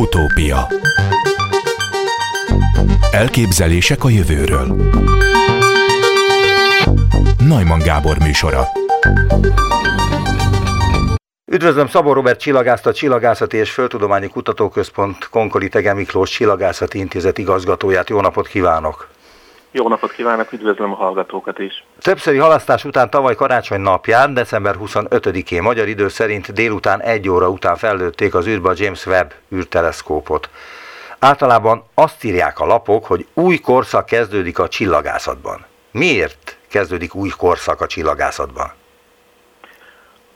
Utópia Elképzelések a jövőről Najman Gábor műsora Üdvözlöm Szabó Robert csillagászat, a Csillagászati és Földtudományi Kutatóközpont Konkoli Tege Miklós Csillagászati Intézet igazgatóját. Jó napot kívánok! Jó napot kívánok, üdvözlöm a hallgatókat is. Többszöri halasztás után tavaly karácsony napján, december 25-én magyar idő szerint délután egy óra után fellőtték az űrbe a James Webb űrteleszkópot. Általában azt írják a lapok, hogy új korszak kezdődik a csillagászatban. Miért kezdődik új korszak a csillagászatban?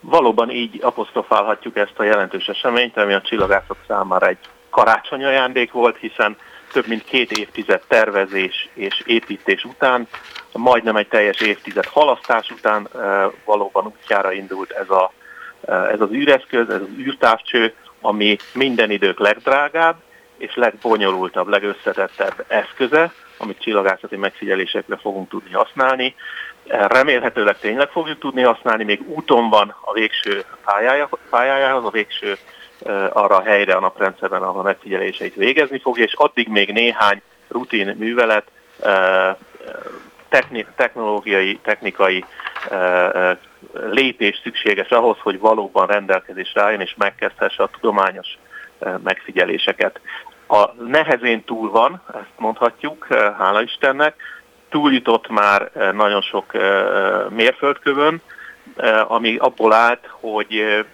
Valóban így apostrofálhatjuk ezt a jelentős eseményt, ami a csillagászat számára egy karácsony ajándék volt, hiszen több mint két évtized tervezés és építés után, majdnem egy teljes évtized halasztás után eh, valóban útjára indult ez, a, eh, ez az űreszköz, ez az űrtávcső, ami minden idők legdrágább és legbonyolultabb, legösszetettebb eszköze, amit csillagászati megfigyelésekre fogunk tudni használni. Eh, remélhetőleg tényleg fogjuk tudni használni, még úton van a végső pályájához, a végső arra a helyre a naprendszerben, ahol megfigyeléseit végezni fogja, és addig még néhány rutin művelet, technológiai, technikai lépés szükséges ahhoz, hogy valóban rendelkezésre álljon és megkezdhesse a tudományos megfigyeléseket. A nehezén túl van, ezt mondhatjuk, hála Istennek, túljutott már nagyon sok mérföldkövön, ami abból állt, hogy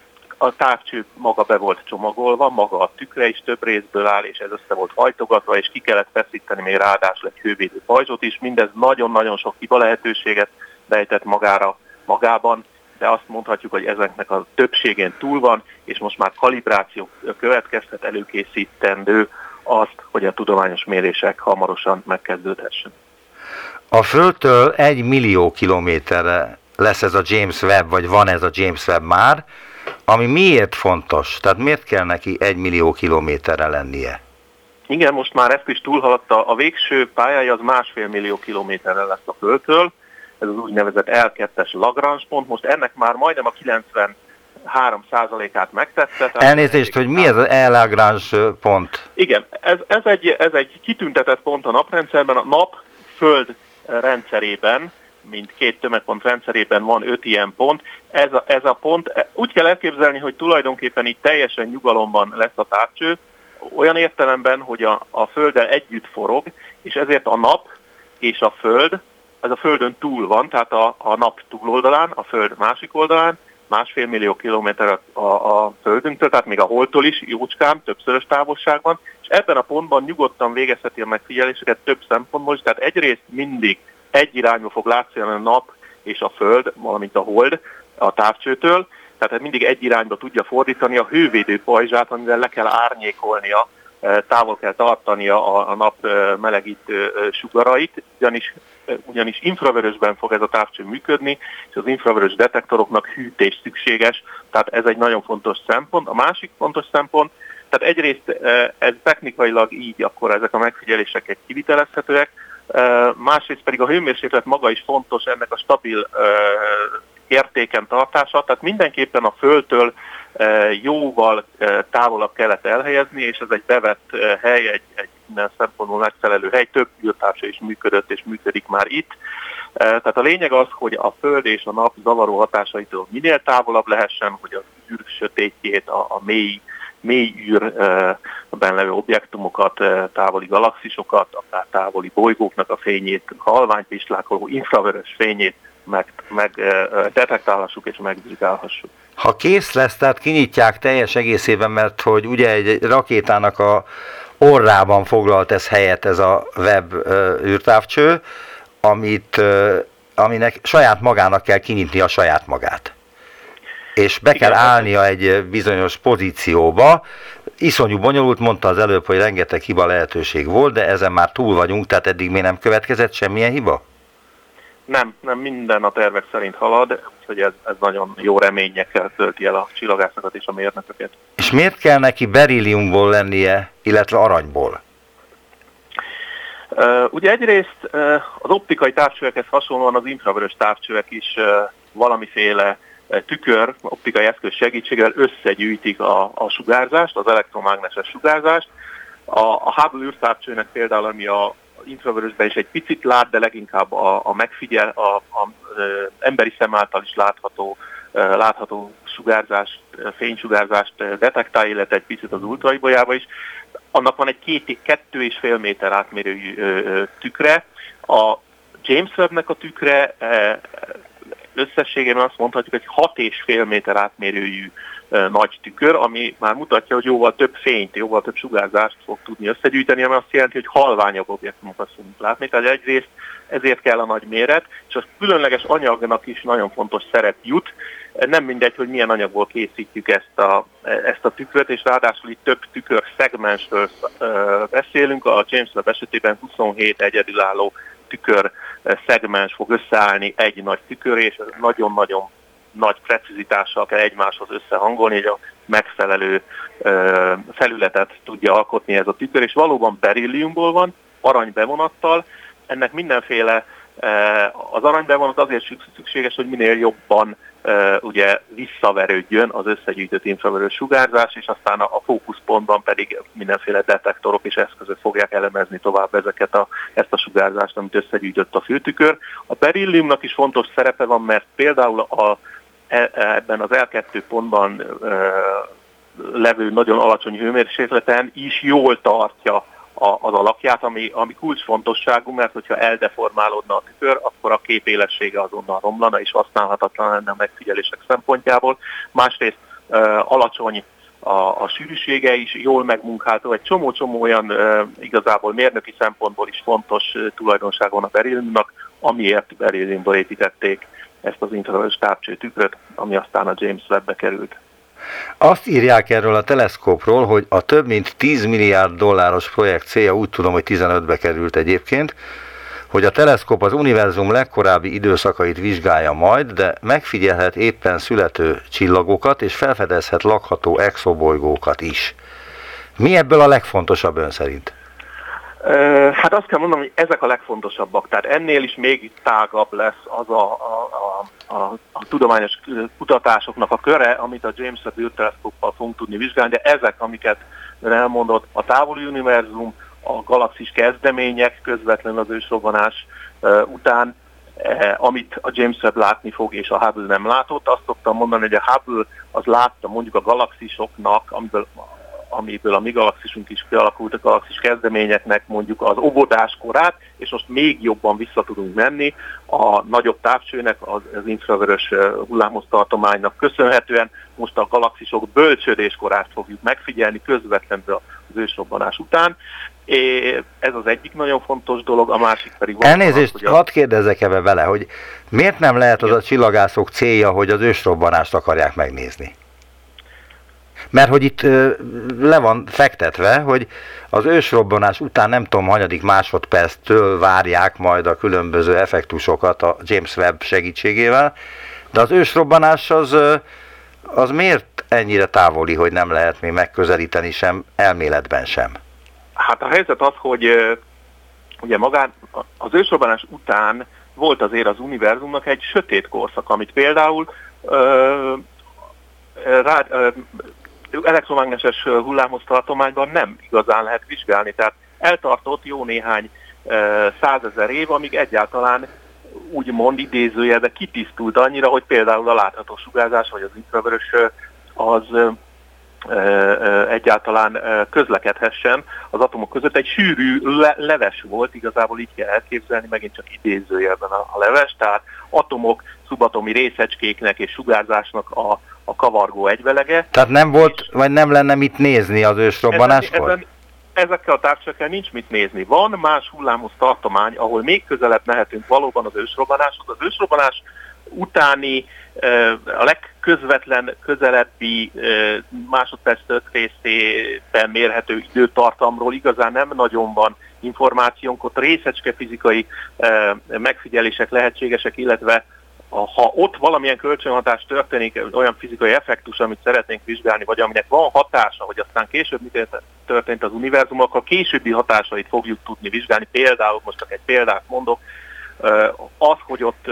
a távcső maga be volt csomagolva, maga a tükre is több részből áll, és ez össze volt hajtogatva, és ki kellett feszíteni még ráadásul egy hővédő pajzsot is. Mindez nagyon-nagyon sok hiba lehetőséget rejtett magára, magában, de azt mondhatjuk, hogy ezeknek a többségén túl van, és most már kalibráció következhet előkészítendő azt, hogy a tudományos mérések hamarosan megkezdődhessen. A Földtől egy millió kilométerre lesz ez a James Webb, vagy van ez a James Webb már, ami miért fontos? Tehát miért kell neki egy millió kilométerre lennie? Igen, most már ezt is túlhaladta. A végső pályája az másfél millió kilométerre lesz a Földtől. Ez az úgynevezett L2-es Lagrange pont. Most ennek már majdnem a 90 3 át megtette. Elnézést, hogy mi ez az L-Lagrange pont? Igen, ez, ez, egy, ez egy kitüntetett pont a naprendszerben, a nap-föld rendszerében, mint két tömegpont rendszerében van öt ilyen pont. Ez a, ez a pont, e, úgy kell elképzelni, hogy tulajdonképpen itt teljesen nyugalomban lesz a távcső, olyan értelemben, hogy a, a Földdel együtt forog, és ezért a nap és a Föld, ez a Földön túl van, tehát a, a nap túloldalán, a Föld másik oldalán, másfél millió kilométer a, a, Földünktől, tehát még a Holtól is, jócskám, többszörös távolságban, és ebben a pontban nyugodtan végezheti a megfigyeléseket több szempontból tehát egyrészt mindig egy irányba fog látszani a nap és a föld, valamint a hold a távcsőtől, tehát mindig egy irányba tudja fordítani a hővédő pajzsát, amivel le kell árnyékolnia, e, távol kell tartania a, nap e, melegítő e, sugarait, ugyanis, ugyanis infravörösben fog ez a távcső működni, és az infravörös detektoroknak hűtés szükséges, tehát ez egy nagyon fontos szempont. A másik fontos szempont, tehát egyrészt ez technikailag így akkor ezek a megfigyelések kivitelezhetőek, másrészt pedig a hőmérséklet maga is fontos ennek a stabil értéken tartása, tehát mindenképpen a Földtől jóval távolabb kellett elhelyezni, és ez egy bevett hely, egy, egy minden szempontból megfelelő hely, több űrtársa is működött és működik már itt. Tehát a lényeg az, hogy a Föld és a nap zavaró hatásaitól minél távolabb lehessen, hogy az űr sötétjét, a, a mély mély űrben levő objektumokat, távoli galaxisokat, akár távoli bolygóknak a fényét, halványpislákoló infravörös fényét meg, meg detektálhassuk és megvizsgálhassuk. Ha kész lesz, tehát kinyitják teljes egészében, mert hogy ugye egy rakétának a orrában foglalt ez helyet ez a web űrtávcső, amit, aminek saját magának kell kinyitni a saját magát és be kell Igen, állnia egy bizonyos pozícióba. Iszonyú bonyolult, mondta az előbb, hogy rengeteg hiba lehetőség volt, de ezen már túl vagyunk, tehát eddig még nem következett semmilyen hiba? Nem, nem minden a tervek szerint halad, úgyhogy ez, ez nagyon jó reményekkel tölti el a csillagászokat és a mérnököket. És miért kell neki berilliumból lennie, illetve aranyból? Uh, ugye egyrészt uh, az optikai távcsövekhez hasonlóan az infravörös távcsövek is uh, valamiféle tükör optikai eszköz segítségével összegyűjtik a, a sugárzást, az elektromágneses sugárzást. A, a Hubble űrtávcsőnek például, ami a infravörösben is egy picit lát, de leginkább a, a megfigyel, a, a, a emberi szem által is látható, látható sugárzást, fénysugárzást detektál, illetve egy picit az ultraibolyába is. Annak van egy két, kettő és fél méter átmérőjű tükre. A James Webb-nek a tükre összességében azt mondhatjuk, hogy 6,5 méter átmérőjű nagy tükör, ami már mutatja, hogy jóval több fényt, jóval több sugárzást fog tudni összegyűjteni, ami azt jelenti, hogy halványabb objektumokat fogunk látni. Tehát egyrészt ezért kell a nagy méret, és a különleges anyagnak is nagyon fontos szerep jut. Nem mindegy, hogy milyen anyagból készítjük ezt a, ezt a tükröt, és ráadásul itt több tükör szegmensről beszélünk. A James Webb esetében 27 egyedülálló tükör szegmens fog összeállni egy nagy tükör, és nagyon-nagyon nagy precizitással kell egymáshoz összehangolni, hogy a megfelelő felületet tudja alkotni ez a tükör, és valóban berilliumból van, aranybevonattal, ennek mindenféle, az aranybevonat azért szükséges, hogy minél jobban ugye visszaverődjön az összegyűjtött infravörös sugárzás, és aztán a, fókuszpontban pedig mindenféle detektorok és eszközök fogják elemezni tovább ezeket a, ezt a sugárzást, amit összegyűjtött a fültükör. A berilliumnak is fontos szerepe van, mert például a, e, ebben az L2 pontban levő nagyon alacsony hőmérsékleten is jól tartja az alakját, ami, ami kulcsfontosságú, mert hogyha eldeformálódna a tükör, akkor a kép élessége azonnal romlana, és használhatatlan lenne a megfigyelések szempontjából. Másrészt uh, alacsony a, a sűrűsége is, jól megmunkálható, egy csomó-csomó olyan uh, igazából mérnöki szempontból is fontos uh, tulajdonságon a berilliumnak, amiért berilliumból építették ezt az infravörös távcső tükröt, ami aztán a James Webb-be került. Azt írják erről a teleszkópról, hogy a több mint 10 milliárd dolláros projekt célja, úgy tudom, hogy 15-be került egyébként, hogy a teleszkóp az univerzum legkorábbi időszakait vizsgálja majd, de megfigyelhet éppen születő csillagokat, és felfedezhet lakható exobolygókat is. Mi ebből a legfontosabb ön szerint? Hát azt kell mondanom, hogy ezek a legfontosabbak, tehát ennél is még tágabb lesz az a, a, a, a, a tudományos kutatásoknak a köre, amit a James Webb űrteleszkóppal fogunk tudni vizsgálni, de ezek, amiket ön elmondott, a távoli univerzum, a galaxis kezdemények közvetlenül az ősrobbanás után, uh, amit a James Webb látni fog, és a Hubble nem látott. Azt szoktam mondani, hogy a Hubble az látta mondjuk a galaxisoknak, amiből amiből a mi galaxisunk is kialakult, a galaxis kezdeményeknek mondjuk az obodás korát, és most még jobban vissza tudunk menni a nagyobb távcsőnek, az, az infravörös hullámhoztartománynak köszönhetően most a galaxisok bölcsödéskorát fogjuk megfigyelni közvetlenül az ősrobbanás után. É, ez az egyik nagyon fontos dolog, a másik pedig... Elnézést, az, a... hadd kérdezzek ebbe vele, hogy miért nem lehet az a csillagászok célja, hogy az ősrobbanást akarják megnézni? Mert hogy itt le van fektetve, hogy az ősrobbanás után nem tudom, hanyadik másodperctől várják majd a különböző effektusokat a James Webb segítségével, de az ősrobbanás az, az miért ennyire távoli, hogy nem lehet még megközelíteni sem, elméletben sem? Hát a helyzet az, hogy ugye magán az ősrobbanás után volt azért az univerzumnak egy sötét korszak, amit például ö, rá, ö, elektromágneses hullámhoz tartományban nem igazán lehet vizsgálni. Tehát eltartott jó néhány százezer év, amíg egyáltalán úgymond idézőjelbe kitisztult annyira, hogy például a látható sugárzás vagy az infravörös az egyáltalán közlekedhessen az atomok között. Egy sűrű le- leves volt, igazából így kell elképzelni, megint csak idézőjelben a leves, tehát atomok, szubatomi részecskéknek és sugárzásnak a a kavargó egyvelege. Tehát nem volt, vagy nem lenne mit nézni az ősrobbanáskor? Ezen, ezekkel a távcsőkkel nincs mit nézni. Van más hullámos tartomány, ahol még közelebb mehetünk valóban az ősrobbanáshoz. Az ősrobbanás utáni a legközvetlen, közelebbi másodperc részében mérhető időtartamról igazán nem nagyon van információnk, ott részecske fizikai megfigyelések lehetségesek, illetve ha ott valamilyen kölcsönhatás történik, olyan fizikai effektus, amit szeretnénk vizsgálni, vagy aminek van hatása, hogy aztán később mi történt az univerzum, akkor későbbi hatásait fogjuk tudni vizsgálni. Például, most csak egy példát mondok, az, hogy ott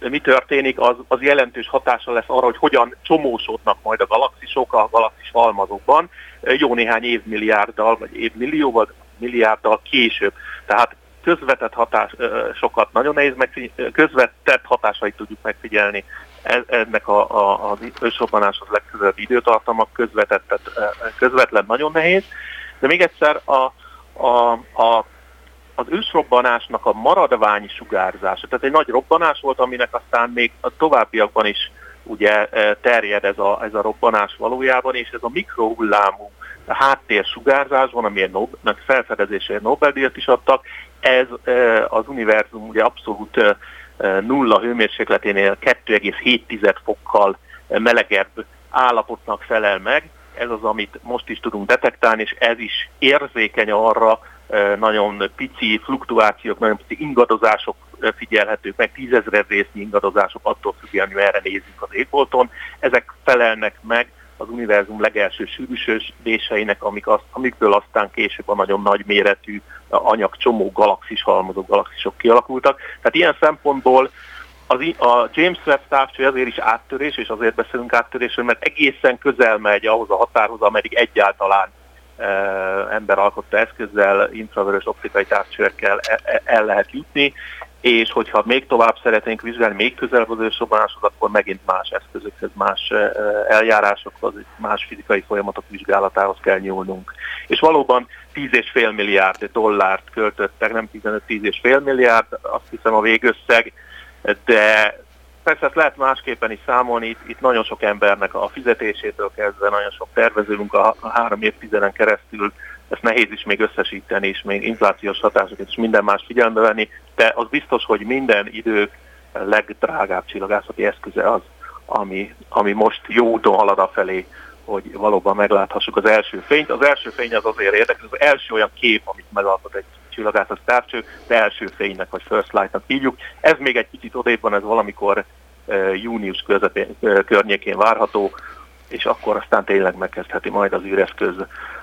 mi történik, az, az jelentős hatása lesz arra, hogy hogyan csomósodnak majd a galaxisok a galaxis halmazokban jó néhány évmilliárddal, vagy évmillióval, milliárddal később. Tehát közvetett hatás, sokat nagyon nehéz megfigyelni, közvetett hatásait tudjuk megfigyelni. E, ennek a, a, az ősrobbanáshoz legközelebb időtartamak közvetettet, közvetlen nagyon nehéz, de még egyszer a, a, a, az ősrobbanásnak a maradvány sugárzása, tehát egy nagy robbanás volt, aminek aztán még a továbbiakban is ugye terjed ez a, ez a robbanás valójában, és ez a mikrohullámú háttérsugárzásban, amilyen felfedezésére Nobel-díjat is adtak, ez az univerzum ugye abszolút nulla hőmérsékleténél 2,7 fokkal melegebb állapotnak felel meg. Ez az, amit most is tudunk detektálni, és ez is érzékeny arra, nagyon pici fluktuációk, nagyon pici ingadozások figyelhetők meg, tízezer résznyi ingadozások attól függően, hogy merre nézünk az égbolton. Ezek felelnek meg az univerzum legelső sűrűsödéseinek, amik az, amikből aztán később a nagyon nagy méretű anyagcsomó galaxis halmazó galaxisok kialakultak. Tehát ilyen szempontból az, a James Webb távcső azért is áttörés, és azért beszélünk áttörésről, mert egészen közel megy ahhoz a határhoz, ameddig egyáltalán e, ember alkotta eszközzel, infravörös optikai távcsőekkel el, e, el lehet jutni, és hogyha még tovább szeretnénk vizsgálni, még közelebb az ősrobbanáshoz, akkor megint más eszközökhez, más eljárásokhoz, más fizikai folyamatok vizsgálatához kell nyúlnunk. És valóban 10,5 milliárd dollárt költöttek, nem 15-10,5 milliárd, azt hiszem a végösszeg, de persze ezt lehet másképpen is számolni, itt, itt nagyon sok embernek a fizetésétől kezdve, nagyon sok tervezőnk a három évtizeden keresztül ezt nehéz is még összesíteni, és még inflációs hatásokat és minden más figyelembe venni, de az biztos, hogy minden idő legdrágább csillagászati eszköze az, ami, ami most jó úton halad a felé, hogy valóban megláthassuk az első fényt. Az első fény az azért érdekes, az első olyan kép, amit megalkot egy csillagászat távcső, az első fénynek, vagy first light-nak hívjuk. Ez még egy kicsit odébb van, ez valamikor június közepén, környékén várható, és akkor aztán tényleg megkezdheti majd az űreszköz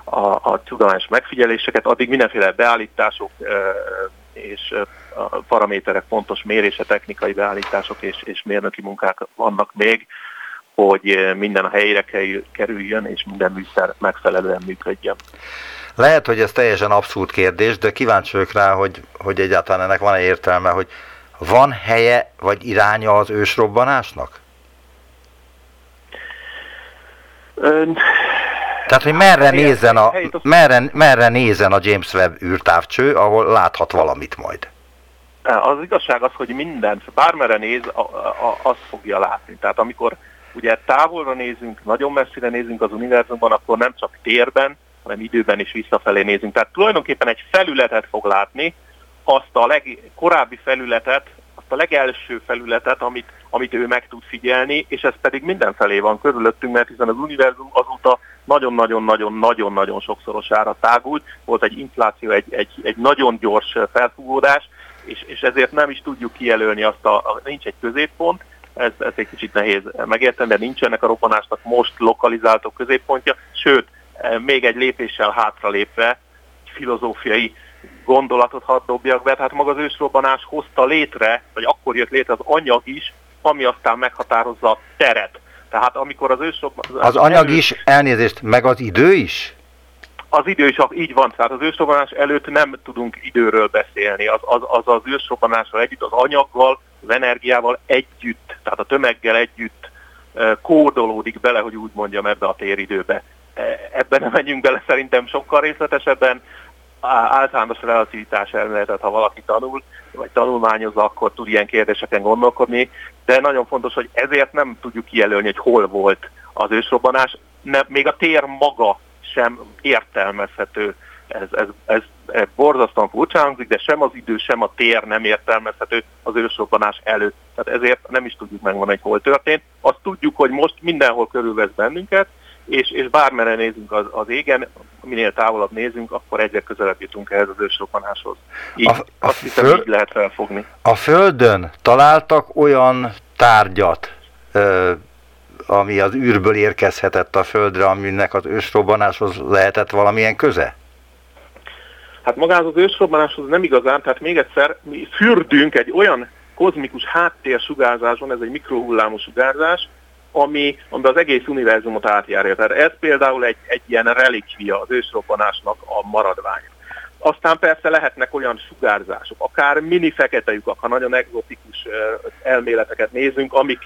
a, a tudományos megfigyeléseket. Addig mindenféle beállítások és a paraméterek pontos mérése, technikai beállítások és, és mérnöki munkák vannak még, hogy minden a helyére kerüljön, és minden műszer megfelelően működjön. Lehet, hogy ez teljesen abszurd kérdés, de kíváncsi vagyok rá, hogy, hogy egyáltalán ennek van-e értelme, hogy van helye vagy iránya az ősrobbanásnak? Ön... Tehát, hogy merre nézzen, a, merre, merre nézzen a James Webb űrtávcső, ahol láthat valamit majd? Az igazság az, hogy minden, bármerre néz, a, a, azt fogja látni. Tehát amikor ugye távolra nézünk, nagyon messzire nézünk az univerzumban, akkor nem csak térben, hanem időben is visszafelé nézünk. Tehát tulajdonképpen egy felületet fog látni, azt a legkorábbi felületet, azt a legelső felületet, amit, amit ő meg tud figyelni, és ez pedig mindenfelé van körülöttünk, mert hiszen az univerzum azóta nagyon-nagyon-nagyon-nagyon-nagyon sokszorosára tágult, volt egy infláció, egy, egy, egy nagyon gyors felfúvódás, és, és ezért nem is tudjuk kijelölni azt a, a nincs egy középpont, ez, ez egy kicsit nehéz megérteni, de nincsenek a robbanásnak most lokalizáltó középpontja, sőt, még egy lépéssel hátralépve filozófiai gondolatot hadd dobjak be, tehát maga az ősrobbanás hozta létre, vagy akkor jött létre az anyag is, ami aztán meghatározza a teret. Tehát amikor az ősrobbanás... Az anyag előtt, is, elnézést, meg az idő is? Az idő is így van, tehát az ősrobbanás előtt nem tudunk időről beszélni. Az az, az, az ősrobbanással együtt, az anyaggal, az energiával együtt, tehát a tömeggel együtt kódolódik bele, hogy úgy mondjam, ebbe a téridőbe. E, ebben nem menjünk bele szerintem sokkal részletesebben, általános relativitás elméletet, ha valaki tanul, vagy tanulmányozza, akkor tud ilyen kérdéseken gondolkodni, de nagyon fontos, hogy ezért nem tudjuk kijelölni, hogy hol volt az ősrobbanás, ne, még a tér maga sem értelmezhető. Ez, ez, ez, ez borzasztóan furcsa hangzik, de sem az idő, sem a tér nem értelmezhető az ősrobbanás előtt. Tehát ezért nem is tudjuk megmondani, hogy hol történt. Azt tudjuk, hogy most mindenhol körülvesz bennünket, és, és bármere nézünk az, az égen, minél távolabb nézünk, akkor egyre közelebb jutunk ehhez az ősrobbanáshoz. Így, a, a azt hiszem, föl, így lehet felfogni. A Földön találtak olyan tárgyat, ö, ami az űrből érkezhetett a Földre, aminek az ősrobbanáshoz lehetett valamilyen köze? Hát magához az ősrobbanáshoz nem igazán, tehát még egyszer, mi fürdünk egy olyan kozmikus háttérsugárzás van, ez egy mikrohullámú sugárzás, ami, amiben az egész univerzumot átjárja. Tehát ez például egy, egy ilyen relikvia az ősrobbanásnak a maradvány. Aztán persze lehetnek olyan sugárzások, akár mini fekete lyukak, ha nagyon egzotikus elméleteket nézünk, amik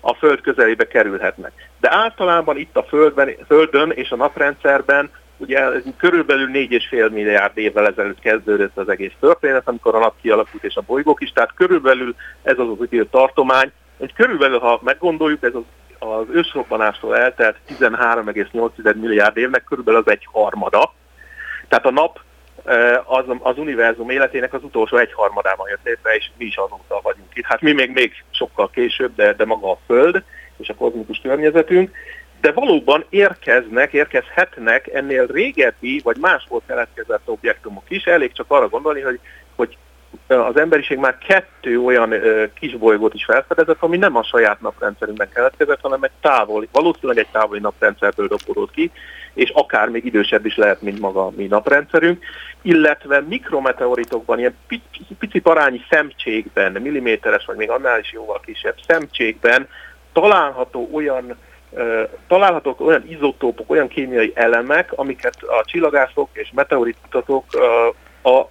a Föld közelébe kerülhetnek. De általában itt a Földben, Földön és a naprendszerben ugye körülbelül 4,5 milliárd évvel ezelőtt kezdődött az egész történet, amikor a nap kialakult és a bolygók is, tehát körülbelül ez az az idő tartomány, hogy körülbelül, ha meggondoljuk, ez az, az ősrobbanástól eltelt 13,8 milliárd évnek körülbelül az egy harmada. Tehát a nap az, az univerzum életének az utolsó egyharmadában jött létre, és mi is azóta vagyunk itt. Hát mi még, még sokkal később, de, de maga a Föld és a kozmikus környezetünk, de valóban érkeznek, érkezhetnek ennél régebbi, vagy máshol keletkezett objektumok is. Elég csak arra gondolni, hogy, hogy az emberiség már kettő olyan kisbolygót is felfedezett, ami nem a saját naprendszerünkben keletkezett, hanem egy távoli, valószínűleg egy távoli naprendszerből dobódott ki, és akár még idősebb is lehet, mint maga a mi naprendszerünk, illetve mikrometeoritokban, ilyen pici, pici parányi szemcsékben, milliméteres, vagy még annál is jóval kisebb szemcsékben található olyan találhatók olyan izotópok, olyan kémiai elemek, amiket a csillagászok és meteoritkutatók a, a,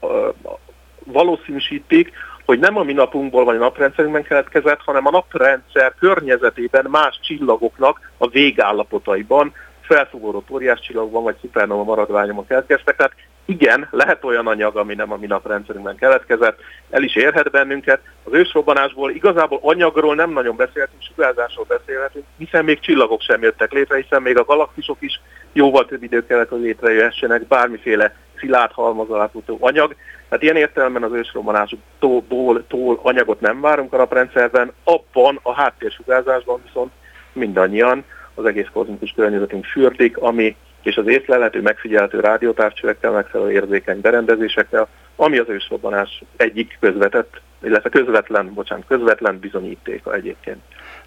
valószínűsítik, hogy nem a mi napunkból vagy a naprendszerünkben keletkezett, hanem a naprendszer környezetében más csillagoknak a végállapotaiban, felfogódott óriás csillagokban vagy szupernova maradványokban keletkeztek. Tehát igen, lehet olyan anyag, ami nem a mi naprendszerünkben keletkezett, el is érhet bennünket. Az ősrobbanásból igazából anyagról nem nagyon beszélhetünk, sugárzásról beszélhetünk, hiszen még csillagok sem jöttek létre, hiszen még a galaxisok is jóval több idő kellett, hogy létrejöhessenek, bármiféle szilárd halmaz alá anyag. Tehát ilyen értelemben az ősrobbanásból tól anyagot nem várunk a naprendszerben, abban a háttérsugárzásban viszont mindannyian az egész kozmikus környezetünk fürdik, ami és az észlelhető, megfigyelhető rádiótávcsövekkel, megfelelő érzékeny berendezésekkel, ami az ősrobbanás egyik közvetett, illetve közvetlen, bocsánat, közvetlen bizonyítéka egyébként.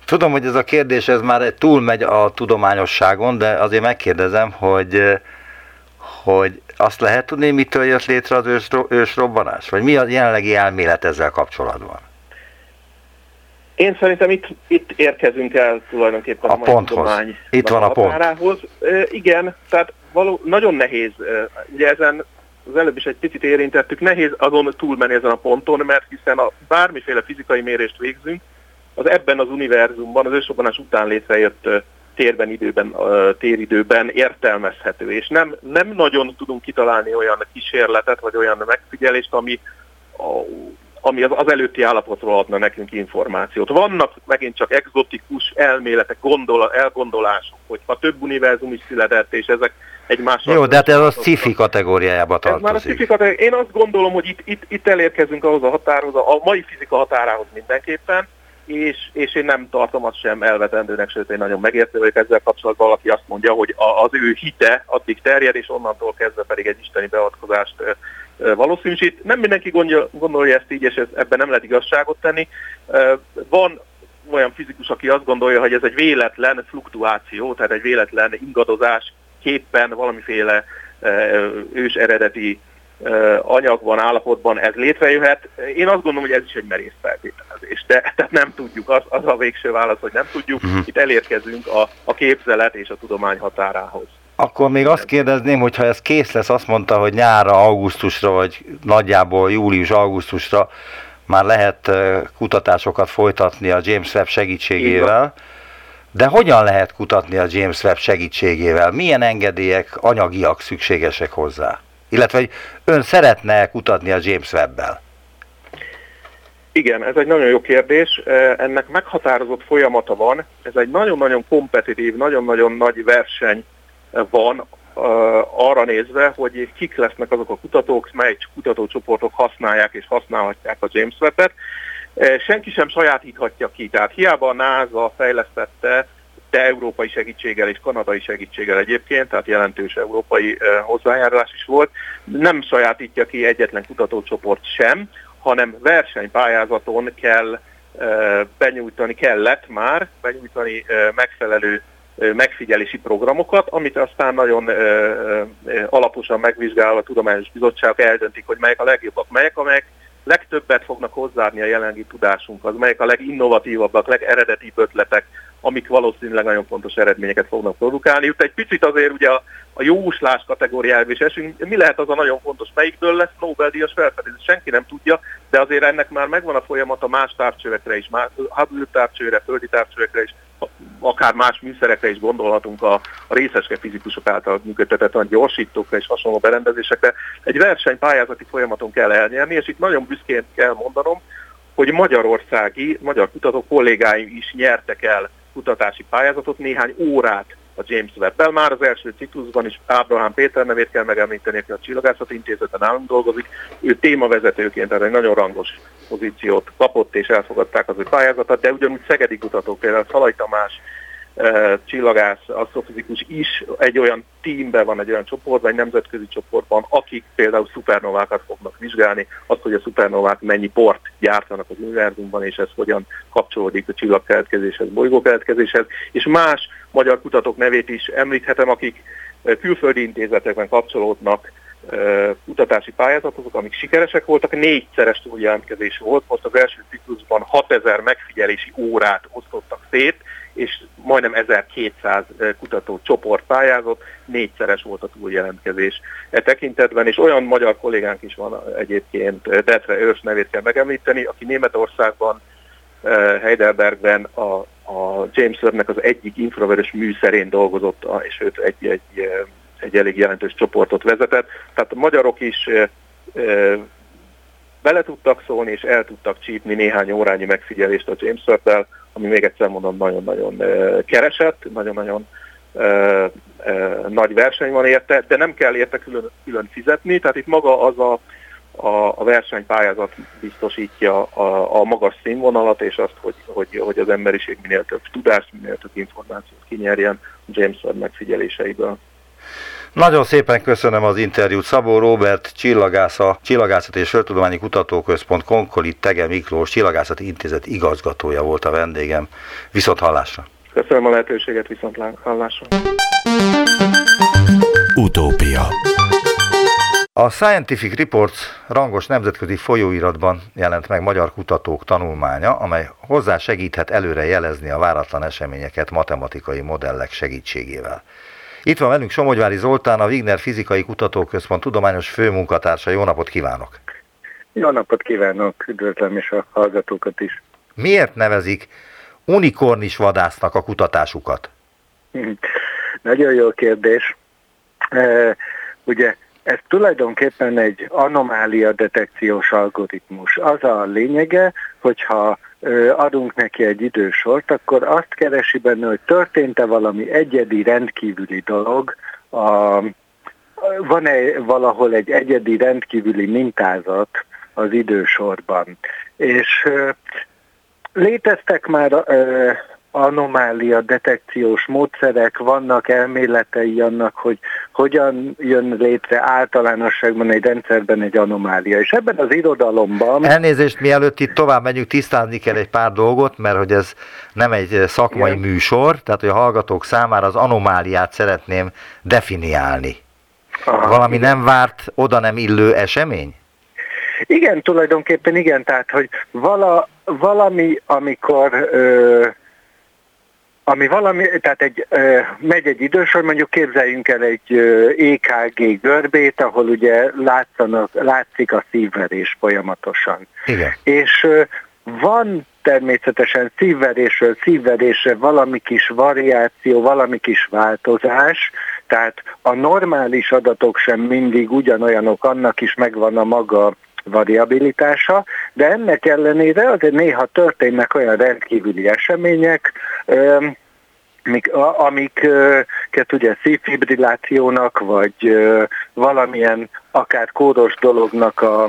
Tudom, hogy ez a kérdés ez már túlmegy a tudományosságon, de azért megkérdezem, hogy hogy azt lehet tudni, mitől jött létre az ősrobbanás? Vagy mi a jelenlegi elmélet ezzel kapcsolatban? Én szerintem itt, itt érkezünk el tulajdonképpen a, a ponthoz. Itt van a határához. pont. E, igen, tehát való, nagyon nehéz, ugye ezen az előbb is egy picit érintettük, nehéz azon túlmenni ezen a ponton, mert hiszen a bármiféle fizikai mérést végzünk, az ebben az univerzumban, az ősrobbanás után létrejött térben, időben, téridőben értelmezhető, és nem, nem nagyon tudunk kitalálni olyan kísérletet, vagy olyan megfigyelést, ami ami az, az előtti állapotról adna nekünk információt. Vannak megint csak exotikus elméletek, gondol, elgondolások, hogy ha több univerzum is született, és ezek egymás. Jó, de hát ez a sci-fi kategóriájába tartozik. Ez már a sci-fi kategóriájába. Én azt gondolom, hogy itt, itt, itt elérkezünk ahhoz a határhoz, a mai fizika határához mindenképpen, és, és én nem tartom azt sem elvetendőnek, sőt én nagyon megértő vagyok ezzel kapcsolatban, valaki azt mondja, hogy az ő hite addig terjed, és onnantól kezdve pedig egy isteni beavatkozást valószínűsít. Nem mindenki gondolja ezt így, és ebben nem lehet igazságot tenni. Van olyan fizikus, aki azt gondolja, hogy ez egy véletlen fluktuáció, tehát egy véletlen ingadozás képpen valamiféle ős eredeti anyagban, állapotban ez létrejöhet. Én azt gondolom, hogy ez is egy merész feltételezés, de tehát nem tudjuk, az, az a végső válasz, hogy nem tudjuk, uh-huh. itt elérkezünk a, a képzelet és a tudomány határához. Akkor még azt kérdezném, hogy ha ez kész lesz, azt mondta, hogy nyára, augusztusra, vagy nagyjából július-augusztusra már lehet kutatásokat folytatni a James Webb segítségével. De hogyan lehet kutatni a James Webb segítségével? Milyen engedélyek, anyagiak szükségesek hozzá? Illetve, hogy ön szeretne kutatni a James Webb-bel? Igen, ez egy nagyon jó kérdés. Ennek meghatározott folyamata van. Ez egy nagyon-nagyon kompetitív, nagyon-nagyon nagy verseny van arra nézve, hogy kik lesznek azok a kutatók, mely kutatócsoportok használják és használhatják a James Webb-et. Senki sem sajátíthatja ki, tehát hiába a NASA fejlesztette, de európai segítséggel és kanadai segítséggel egyébként, tehát jelentős európai hozzájárulás is volt, nem sajátítja ki egyetlen kutatócsoport sem, hanem versenypályázaton kell benyújtani, kellett már benyújtani megfelelő megfigyelési programokat, amit aztán nagyon alaposan megvizsgálva a Tudományos Bizottság eldöntik, hogy melyek a legjobbak, melyek, amelyek legtöbbet fognak hozzárni a jelenlegi tudásunkhoz, melyek a leginnovatívabbak, legeredetibb ötletek, amik valószínűleg nagyon fontos eredményeket fognak produkálni. Itt egy picit azért ugye a, a jóslás kategóriájába is esünk. Mi lehet az a nagyon fontos, melyikből lesz Nobel-díjas felfedezés? Senki nem tudja, de azért ennek már megvan a folyamata más távcsövekre is, más Hubble távcsőre, földi távcsövekre is, akár más műszerekre is gondolhatunk a, a részeske fizikusok által működtetett a gyorsítókra és hasonló berendezésekre. Egy versenypályázati folyamaton kell elnyerni, és itt nagyon büszkén kell mondanom, hogy magyarországi, magyar kutató kollégáim is nyertek el kutatási pályázatot, néhány órát a James Webb-el. Már az első ciklusban is Ábrahám Péter nevét kell megemlíteni, aki a Csillagászati Intézeten nálunk dolgozik. Ő témavezetőként erre egy nagyon rangos pozíciót kapott, és elfogadták az ő pályázatot, de ugyanúgy szegedi kutatók, például Szalaj Tamás, csillagász, asztrofizikus is egy olyan tímben van, egy olyan csoportban, egy nemzetközi csoportban, akik például szupernovákat fognak vizsgálni, azt, hogy a szupernovák mennyi port gyártanak az univerzumban, és ez hogyan kapcsolódik a csillagkeletkezéshez, bolygókeletkezéshez, és más magyar kutatók nevét is említhetem, akik külföldi intézetekben kapcsolódnak kutatási pályázatok, amik sikeresek voltak, négyszeres túljelentkezés volt, most az első ciklusban 6000 megfigyelési órát osztottak szét, és majdnem 1200 kutató csoport pályázott, négyszeres volt a túljelentkezés e tekintetben, és olyan magyar kollégánk is van egyébként, Detre Őrs nevét kell megemlíteni, aki Németországban, Heidelbergben a, a James Webb-nek az egyik infravörös műszerén dolgozott, és őt egy, egy, egy elég jelentős csoportot vezetett. Tehát a magyarok is bele tudtak szólni, és el tudtak csípni néhány órányi megfigyelést a James Webb-el, ami még egyszer mondom nagyon-nagyon keresett, nagyon-nagyon nagy verseny van érte, de nem kell érte külön, külön fizetni, tehát itt maga az a, a, a versenypályázat biztosítja a, a magas színvonalat, és azt, hogy, hogy, hogy az emberiség minél több tudást, minél több információt kinyerjen James Webb megfigyeléseiből. Nagyon szépen köszönöm az interjút. Szabó Robert csillagász, a Csillagászat és Földtudományi Kutatóközpont Konkoli Tege Miklós Csillagászati Intézet igazgatója volt a vendégem. Viszont hallásra! Köszönöm a lehetőséget, viszont hallásra! Utópia a Scientific Reports rangos nemzetközi folyóiratban jelent meg magyar kutatók tanulmánya, amely hozzá segíthet előre jelezni a váratlan eseményeket matematikai modellek segítségével. Itt van velünk Somogyvári Zoltán, a Wigner Fizikai Kutatóközpont tudományos főmunkatársa. Jó napot kívánok! Jó napot kívánok, üdvözlöm is a hallgatókat is. Miért nevezik unikornis vadásznak a kutatásukat? Nagyon jó kérdés. E, ugye ez tulajdonképpen egy anomália detekciós algoritmus. Az a lényege, hogyha adunk neki egy idősort, akkor azt keresi benne, hogy történt-e valami egyedi, rendkívüli dolog, a, van-e valahol egy egyedi, rendkívüli mintázat az idősorban. És léteztek már anomália detekciós módszerek, vannak elméletei annak, hogy hogyan jön létre általánosságban egy rendszerben egy anomália. És ebben az irodalomban... Elnézést, mielőtt itt tovább megyünk, tisztázni kell egy pár dolgot, mert hogy ez nem egy szakmai Igen. műsor, tehát hogy a hallgatók számára az anomáliát szeretném definiálni. Aha, Valami nem várt, oda nem illő esemény? Igen, tulajdonképpen igen, tehát hogy vala, valami, amikor ö, ami valami, tehát egy, megy egy idősor, mondjuk képzeljünk el egy EKG görbét, ahol ugye látszanak, látszik a szívverés folyamatosan. Igen. És van természetesen szívverésről szívverésre valami kis variáció, valami kis változás, tehát a normális adatok sem mindig ugyanolyanok, annak is megvan a maga variabilitása, de ennek ellenére azért néha történnek olyan rendkívüli események, amiket ugye szívfibrillációnak, vagy valamilyen akár kóros dolognak a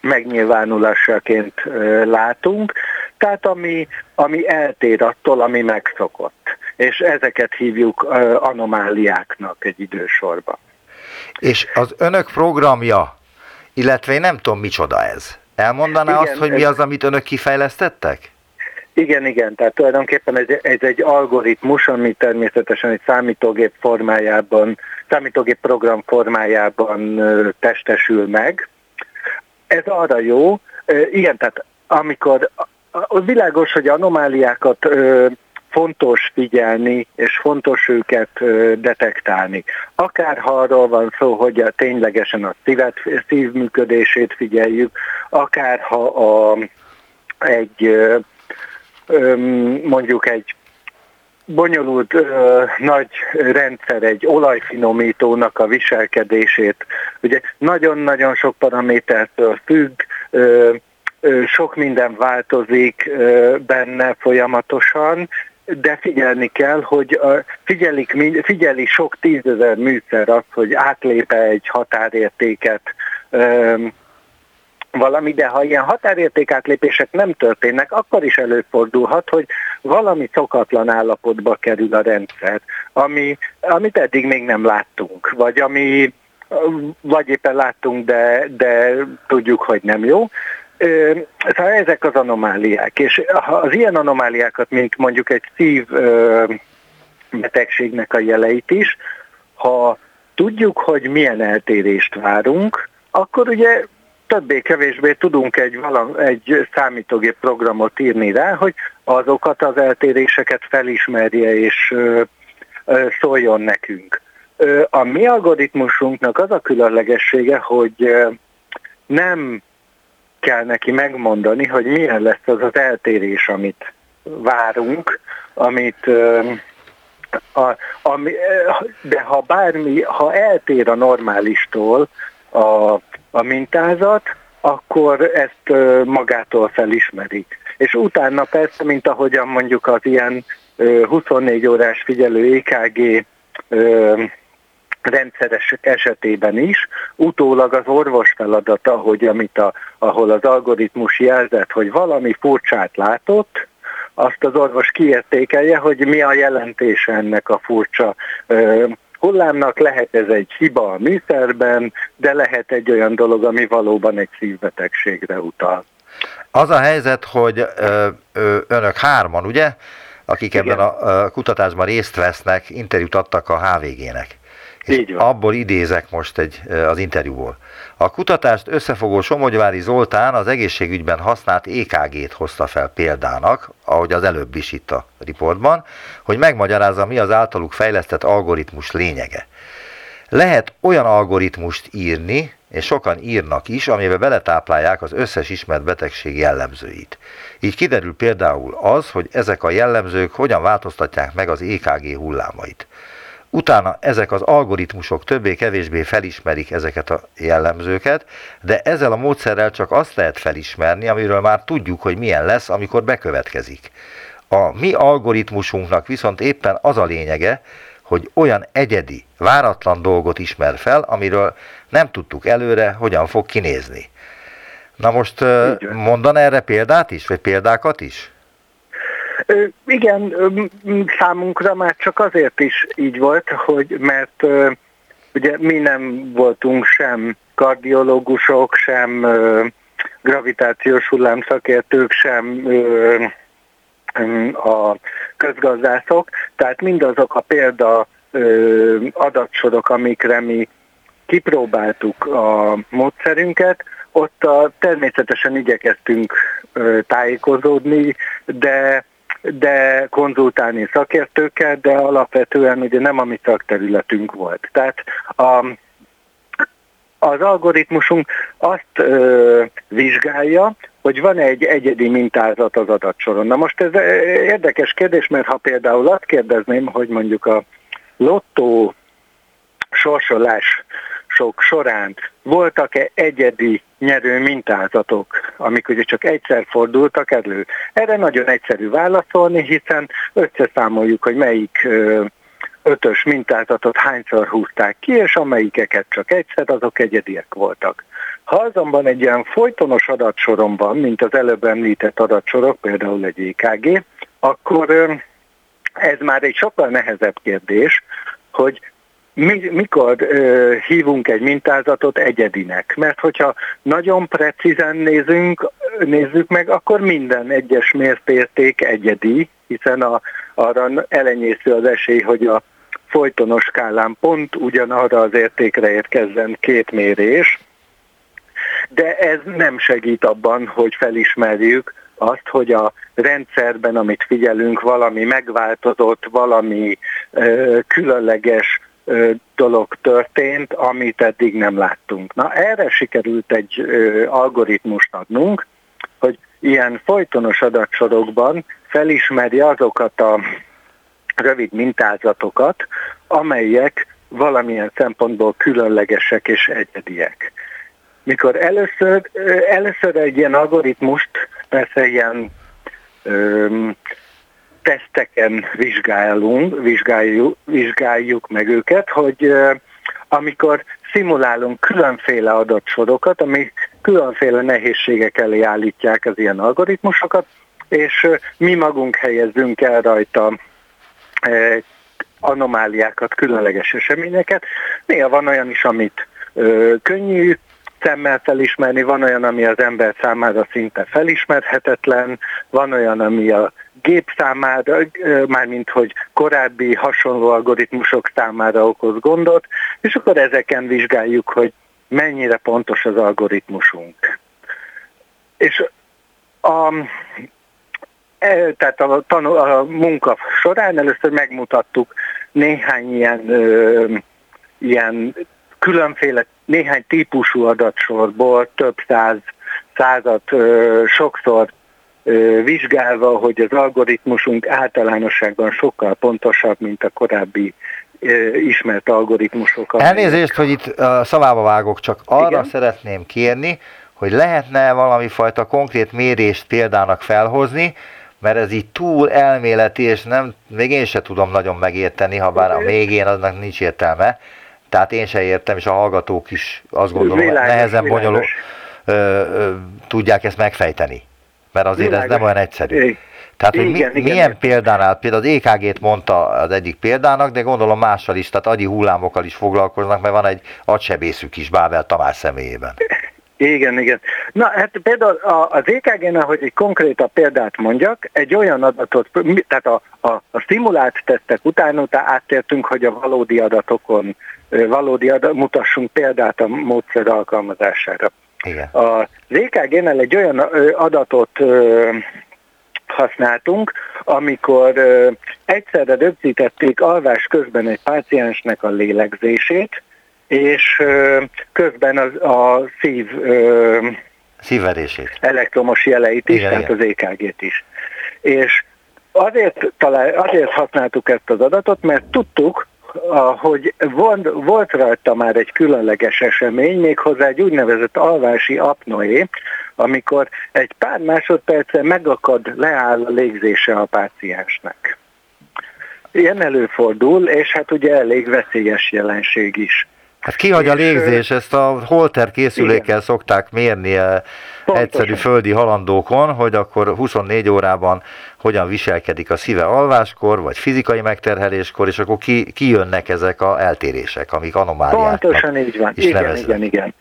megnyilvánulásaként látunk, tehát ami, ami eltér attól, ami megszokott. És ezeket hívjuk anomáliáknak egy idősorban. És az önök programja illetve én nem tudom, micsoda ez. Elmondaná igen, azt, hogy mi az, amit önök kifejlesztettek? Igen, igen, tehát tulajdonképpen ez, ez egy algoritmus, ami természetesen egy számítógép formájában, számítógép program formájában testesül meg, ez arra jó, igen, tehát amikor az világos, hogy anomáliákat fontos figyelni, és fontos őket detektálni. Akár ha arról van szó, hogy a, ténylegesen a szívet, szívműködését figyeljük, akár ha a, egy mondjuk egy bonyolult ö, nagy rendszer egy olajfinomítónak a viselkedését. Ugye nagyon-nagyon sok paramétertől függ, ö, ö, sok minden változik ö, benne folyamatosan, de figyelni kell, hogy figyelik, figyeli sok tízezer műszer azt, hogy átlépe egy határértéket, valami, de ha ilyen határértékátlépések nem történnek, akkor is előfordulhat, hogy valami szokatlan állapotba kerül a rendszer, ami, amit eddig még nem láttunk, vagy ami vagy éppen láttunk, de, de tudjuk, hogy nem jó. Szóval ezek az anomáliák, és az ilyen anomáliákat, mint mondjuk egy szív betegségnek a jeleit is, ha tudjuk, hogy milyen eltérést várunk, akkor ugye többé-kevésbé tudunk egy, valam, egy számítógép programot írni rá, hogy azokat az eltéréseket felismerje és szóljon nekünk. A mi algoritmusunknak az a különlegessége, hogy nem kell neki megmondani, hogy milyen lesz az az eltérés, amit várunk, amit a, ami, de ha bármi, ha eltér a normálistól a a mintázat, akkor ezt magától felismeri. És utána persze, mint ahogyan mondjuk az ilyen 24 órás figyelő EKG rendszeres esetében is, utólag az orvos feladata, hogy amit a, ahol az algoritmus jelzett, hogy valami furcsát látott, azt az orvos kiértékelje, hogy mi a jelentése ennek a furcsa hullámnak, lehet ez egy hiba a műszerben, de lehet egy olyan dolog, ami valóban egy szívbetegségre utal. Az a helyzet, hogy ö, ö, önök hárman, ugye, akik Igen. ebben a, a kutatásban részt vesznek, interjút adtak a HVG-nek. Így van. abból idézek most egy, az interjúból. A kutatást összefogó Somogyvári Zoltán az egészségügyben használt EKG-t hozta fel példának, ahogy az előbb is itt a riportban, hogy megmagyarázza, mi az általuk fejlesztett algoritmus lényege. Lehet olyan algoritmust írni, és sokan írnak is, amiben beletáplálják az összes ismert betegség jellemzőit. Így kiderül például az, hogy ezek a jellemzők hogyan változtatják meg az EKG hullámait. Utána ezek az algoritmusok többé-kevésbé felismerik ezeket a jellemzőket, de ezzel a módszerrel csak azt lehet felismerni, amiről már tudjuk, hogy milyen lesz, amikor bekövetkezik. A mi algoritmusunknak viszont éppen az a lényege, hogy olyan egyedi, váratlan dolgot ismer fel, amiről nem tudtuk előre, hogyan fog kinézni. Na most mondan erre példát is, vagy példákat is? Igen, számunkra már csak azért is így volt, hogy mert ugye mi nem voltunk sem kardiológusok, sem gravitációs hullámszakértők, sem a közgazdászok, tehát mindazok a példa adatsorok, amikre mi kipróbáltuk a módszerünket, ott a, természetesen igyekeztünk tájékozódni, de de konzultálni szakértőkkel, de alapvetően ugye nem a mi szakterületünk volt. Tehát a, az algoritmusunk azt ö, vizsgálja, hogy van egy egyedi mintázat az adatsoron. Na most ez érdekes kérdés, mert ha például azt kérdezném, hogy mondjuk a lottó sorsolás sok során voltak-e egyedi nyerő mintázatok, amik ugye csak egyszer fordultak elő? Erre nagyon egyszerű válaszolni, hiszen összeszámoljuk, hogy melyik ötös mintázatot hányszor húzták ki, és amelyikeket csak egyszer, azok egyediek voltak. Ha azonban egy ilyen folytonos adatsorom van, mint az előbb említett adatsorok, például egy EKG, akkor ez már egy sokkal nehezebb kérdés, hogy mi, mikor ö, hívunk egy mintázatot egyedinek? Mert hogyha nagyon precízen nézünk, nézzük meg, akkor minden egyes mértérték egyedi, hiszen a, arra elenyésző az esély, hogy a folytonos skálán pont ugyanarra az értékre érkezzen két mérés. de ez nem segít abban, hogy felismerjük azt, hogy a rendszerben, amit figyelünk, valami megváltozott, valami ö, különleges dolog történt, amit eddig nem láttunk. Na erre sikerült egy algoritmust adnunk, hogy ilyen folytonos adatsorokban felismeri azokat a rövid mintázatokat, amelyek valamilyen szempontból különlegesek és egyediek. Mikor először, először egy ilyen algoritmust, persze ilyen öm, teszteken vizsgálunk, vizsgáljuk, vizsgáljuk meg őket, hogy amikor szimulálunk különféle adatsorokat, ami különféle nehézségek elé állítják az ilyen algoritmusokat, és mi magunk helyezzünk el rajta anomáliákat, különleges eseményeket. Néha van olyan is, amit könnyű szemmel felismerni, van olyan, ami az ember számára szinte felismerhetetlen, van olyan, ami a gép számára, mármint hogy korábbi hasonló algoritmusok számára okoz gondot, és akkor ezeken vizsgáljuk, hogy mennyire pontos az algoritmusunk. És a, e, tehát a, tanul, a munka során először megmutattuk néhány ilyen, ö, ilyen különféle, néhány típusú adatsorból, több száz, százat sokszor vizsgálva, hogy az algoritmusunk általánosságban sokkal pontosabb, mint a korábbi ismert algoritmusok. Elnézést, hogy itt a szavába vágok, csak arra Igen? szeretném kérni, hogy lehetne valami fajta konkrét mérést példának felhozni, mert ez így túl elméleti, és nem, még én se tudom nagyon megérteni, ha bár a végén aznak nincs értelme. Tehát én se értem, és a hallgatók is azt gondolom, hogy nehezen bonyolul tudják ezt megfejteni. Mert azért világos. ez nem olyan egyszerű. Tehát, hogy igen, mi, igen, milyen igen. példánál, például az EKG-t mondta az egyik példának, de gondolom mással is, tehát agyi hullámokkal is foglalkoznak, mert van egy agysebészük is Bábel Tamás személyében. Igen, igen. Na hát például az EKG-nál, hogy egy konkrétabb példát mondjak, egy olyan adatot, tehát a, a, a szimulált tesztek után utána áttértünk, hogy a valódi adatokon, valódi adat, mutassunk példát a módszer alkalmazására. Igen. Az EKG-nál egy olyan adatot használtunk, amikor egyszerre rögzítették alvás közben egy páciensnek a lélegzését, és közben az, a szív szívverését. elektromos jeleit is, igen, tehát igen. az EKG-t is. És azért, talál, azért használtuk ezt az adatot, mert tudtuk, hogy volt rajta már egy különleges esemény, méghozzá egy úgynevezett alvási apnoé, amikor egy pár másodpercen megakad, leáll a légzése a páciensnek. Ilyen előfordul, és hát ugye elég veszélyes jelenség is. Hát kihagy a légzés, ezt a holter készülékkel igen. szokták mérni eh, Pontosan. egyszerű földi halandókon, hogy akkor 24 órában hogyan viselkedik a szíve alváskor, vagy fizikai megterheléskor, és akkor ki, kijönnek ezek a eltérések, amik anomáliák. Pontosan így van. Igen, nevezve. igen, igen.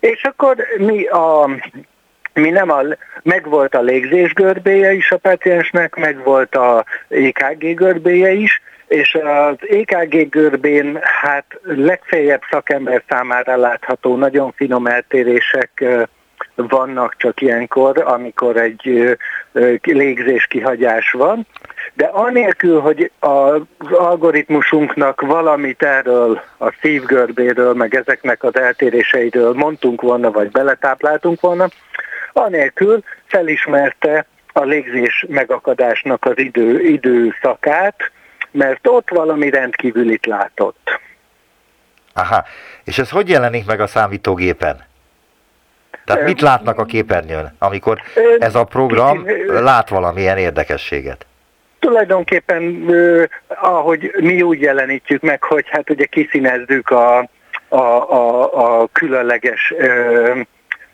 És akkor mi a mi nem a, megvolt a légzés görbéje is a paciensnek, megvolt a EKG görbéje is, és az EKG görbén hát legfeljebb szakember számára látható nagyon finom eltérések vannak csak ilyenkor, amikor egy légzés kihagyás van, de anélkül, hogy az algoritmusunknak valamit erről a szívgörbéről, meg ezeknek az eltéréseiről mondtunk volna, vagy beletápláltunk volna, anélkül felismerte a légzés megakadásnak az idő, időszakát, mert ott valami rendkívülit látott. Aha, és ez hogy jelenik meg a számítógépen? Tehát mit látnak a képernyőn, amikor ez a program lát valamilyen érdekességet? Tulajdonképpen, ahogy mi úgy jelenítjük meg, hogy hát ugye kiszínezzük a, a, a, a különleges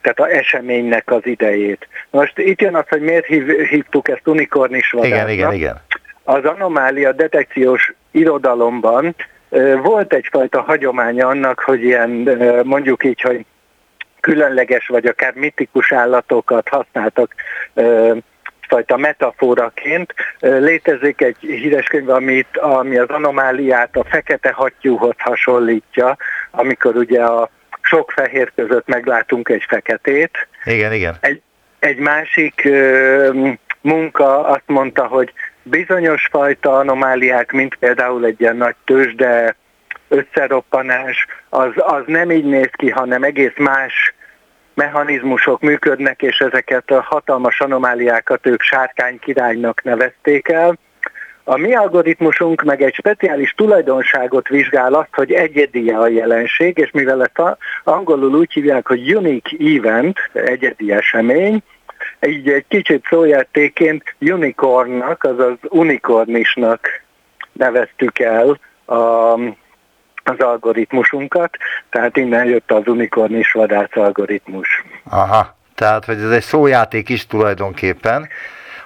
tehát a eseménynek az idejét. Most itt jön az, hogy miért hív, hívtuk ezt unikornis vadásznak. Igen, igen, igen az anomália detekciós irodalomban volt egyfajta hagyománya annak, hogy ilyen mondjuk így, hogy különleges vagy akár mitikus állatokat használtak fajta metaforaként. Létezik egy híres könyv, amit, ami az anomáliát a fekete hattyúhoz hasonlítja, amikor ugye a sok fehér között meglátunk egy feketét. Igen, igen. Egy, egy másik ö, munka azt mondta, hogy bizonyos fajta anomáliák, mint például egy ilyen nagy tőzsde összeroppanás, az, az nem így néz ki, hanem egész más mechanizmusok működnek, és ezeket a hatalmas anomáliákat ők sárkány királynak nevezték el. A mi algoritmusunk meg egy speciális tulajdonságot vizsgál azt, hogy egyedi a jelenség, és mivel ezt angolul úgy hívják, hogy unique event, egyedi esemény, így egy kicsit szójátéként unicornnak, azaz unicornisnak neveztük el a, az algoritmusunkat, tehát innen jött az unikornis vadász algoritmus. Aha, tehát hogy ez egy szójáték is tulajdonképpen,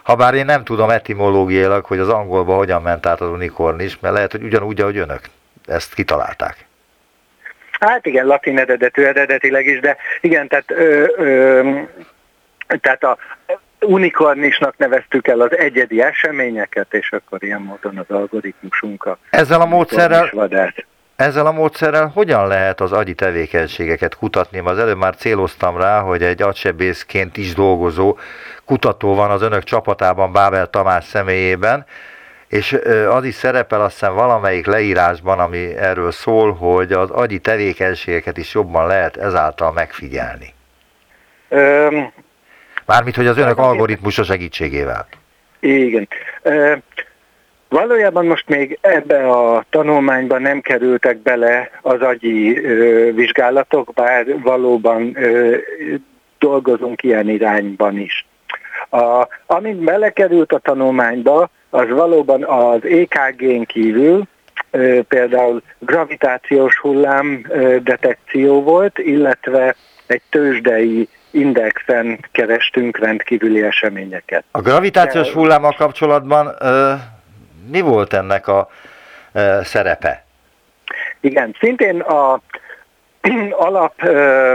Habár én nem tudom etimológiailag, hogy az angolba hogyan ment át az unikornis, mert lehet, hogy ugyanúgy, ahogy önök ezt kitalálták. Hát igen, latin eredetű eredetileg is, de igen, tehát, ö, ö, tehát a unikornisnak neveztük el az egyedi eseményeket, és akkor ilyen módon az algoritmusunk a Ezzel a módszerrel, ezzel a módszerrel hogyan lehet az agyi tevékenységeket kutatni? Az előbb már céloztam rá, hogy egy agysebészként is dolgozó kutató van az önök csapatában Bábel Tamás személyében, és az is szerepel azt hiszem valamelyik leírásban, ami erről szól, hogy az agyi tevékenységeket is jobban lehet ezáltal megfigyelni. Mármint, hogy az önök algoritmusa segítségével. Igen. Valójában most még ebbe a tanulmányban nem kerültek bele az agyi ö, vizsgálatok, bár valóban ö, dolgozunk ilyen irányban is. A, amint belekerült a tanulmányba, az valóban az EKG-n kívül például gravitációs hullám detekció volt, illetve egy tőzsdei indexen kerestünk rendkívüli eseményeket. A gravitációs hullámmal kapcsolatban ö, mi volt ennek a ö, szerepe? Igen, szintén a alap ö,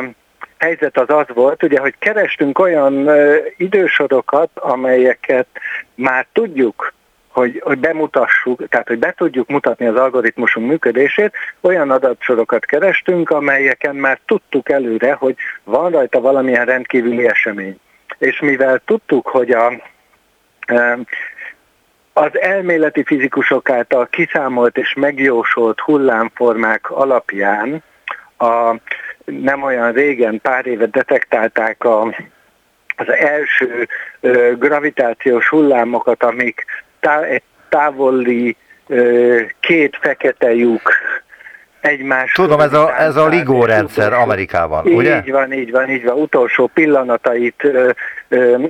helyzet az az volt, ugye, hogy kerestünk olyan ö, idősorokat, amelyeket már tudjuk, hogy, hogy bemutassuk, tehát hogy be tudjuk mutatni az algoritmusunk működését, olyan adatsorokat kerestünk, amelyeken már tudtuk előre, hogy van rajta valamilyen rendkívüli esemény. És mivel tudtuk, hogy a, az elméleti fizikusok által kiszámolt és megjósolt hullámformák alapján a, nem olyan régen, pár éve detektálták a, az első ö, gravitációs hullámokat, amik tá, egy távoli két fekete lyuk egymás. Tudom, ez a, ez a LIGO rendszer Amerikában, így ugye? Így van, így van, így van. Utolsó pillanatait ö, ö,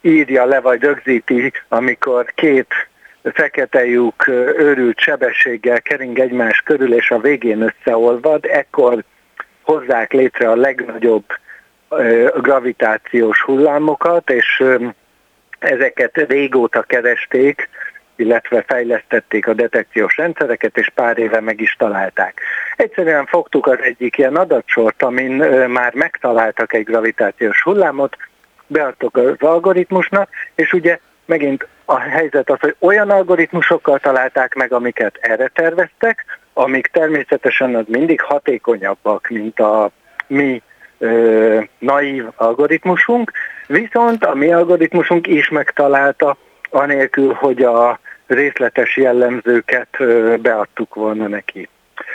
írja le, vagy rögzíti, amikor két fekete lyuk őrült sebességgel kering egymás körül, és a végén összeolvad, ekkor hozzák létre a legnagyobb gravitációs hullámokat, és ezeket régóta keresték, illetve fejlesztették a detekciós rendszereket, és pár éve meg is találták. Egyszerűen fogtuk az egyik ilyen adatsort, amin már megtaláltak egy gravitációs hullámot, beadtuk az algoritmusnak, és ugye megint a helyzet az, hogy olyan algoritmusokkal találták meg, amiket erre terveztek, amik természetesen az mindig hatékonyabbak, mint a mi ö, naív algoritmusunk, viszont a mi algoritmusunk is megtalálta, anélkül, hogy a részletes jellemzőket beadtuk volna neki.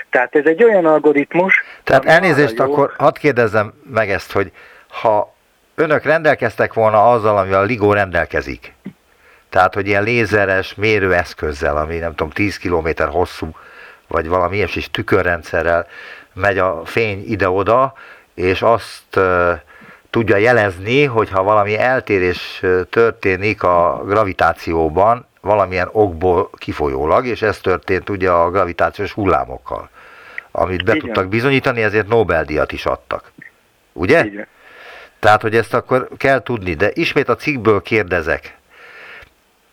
Tehát ez egy olyan algoritmus... Tehát elnézést, akkor hadd kérdezzem meg ezt, hogy ha önök rendelkeztek volna azzal, amivel a LIGO rendelkezik, tehát, hogy ilyen lézeres mérőeszközzel, ami nem tudom, 10 km hosszú, vagy valami ilyesmi tükörrendszerrel megy a fény ide-oda, és azt tudja jelezni, hogyha valami eltérés történik a gravitációban, valamilyen okból kifolyólag, és ez történt ugye a gravitációs hullámokkal, amit be Igen. tudtak bizonyítani, ezért Nobel-díjat is adtak. Ugye? Igen. Tehát, hogy ezt akkor kell tudni, de ismét a cikkből kérdezek.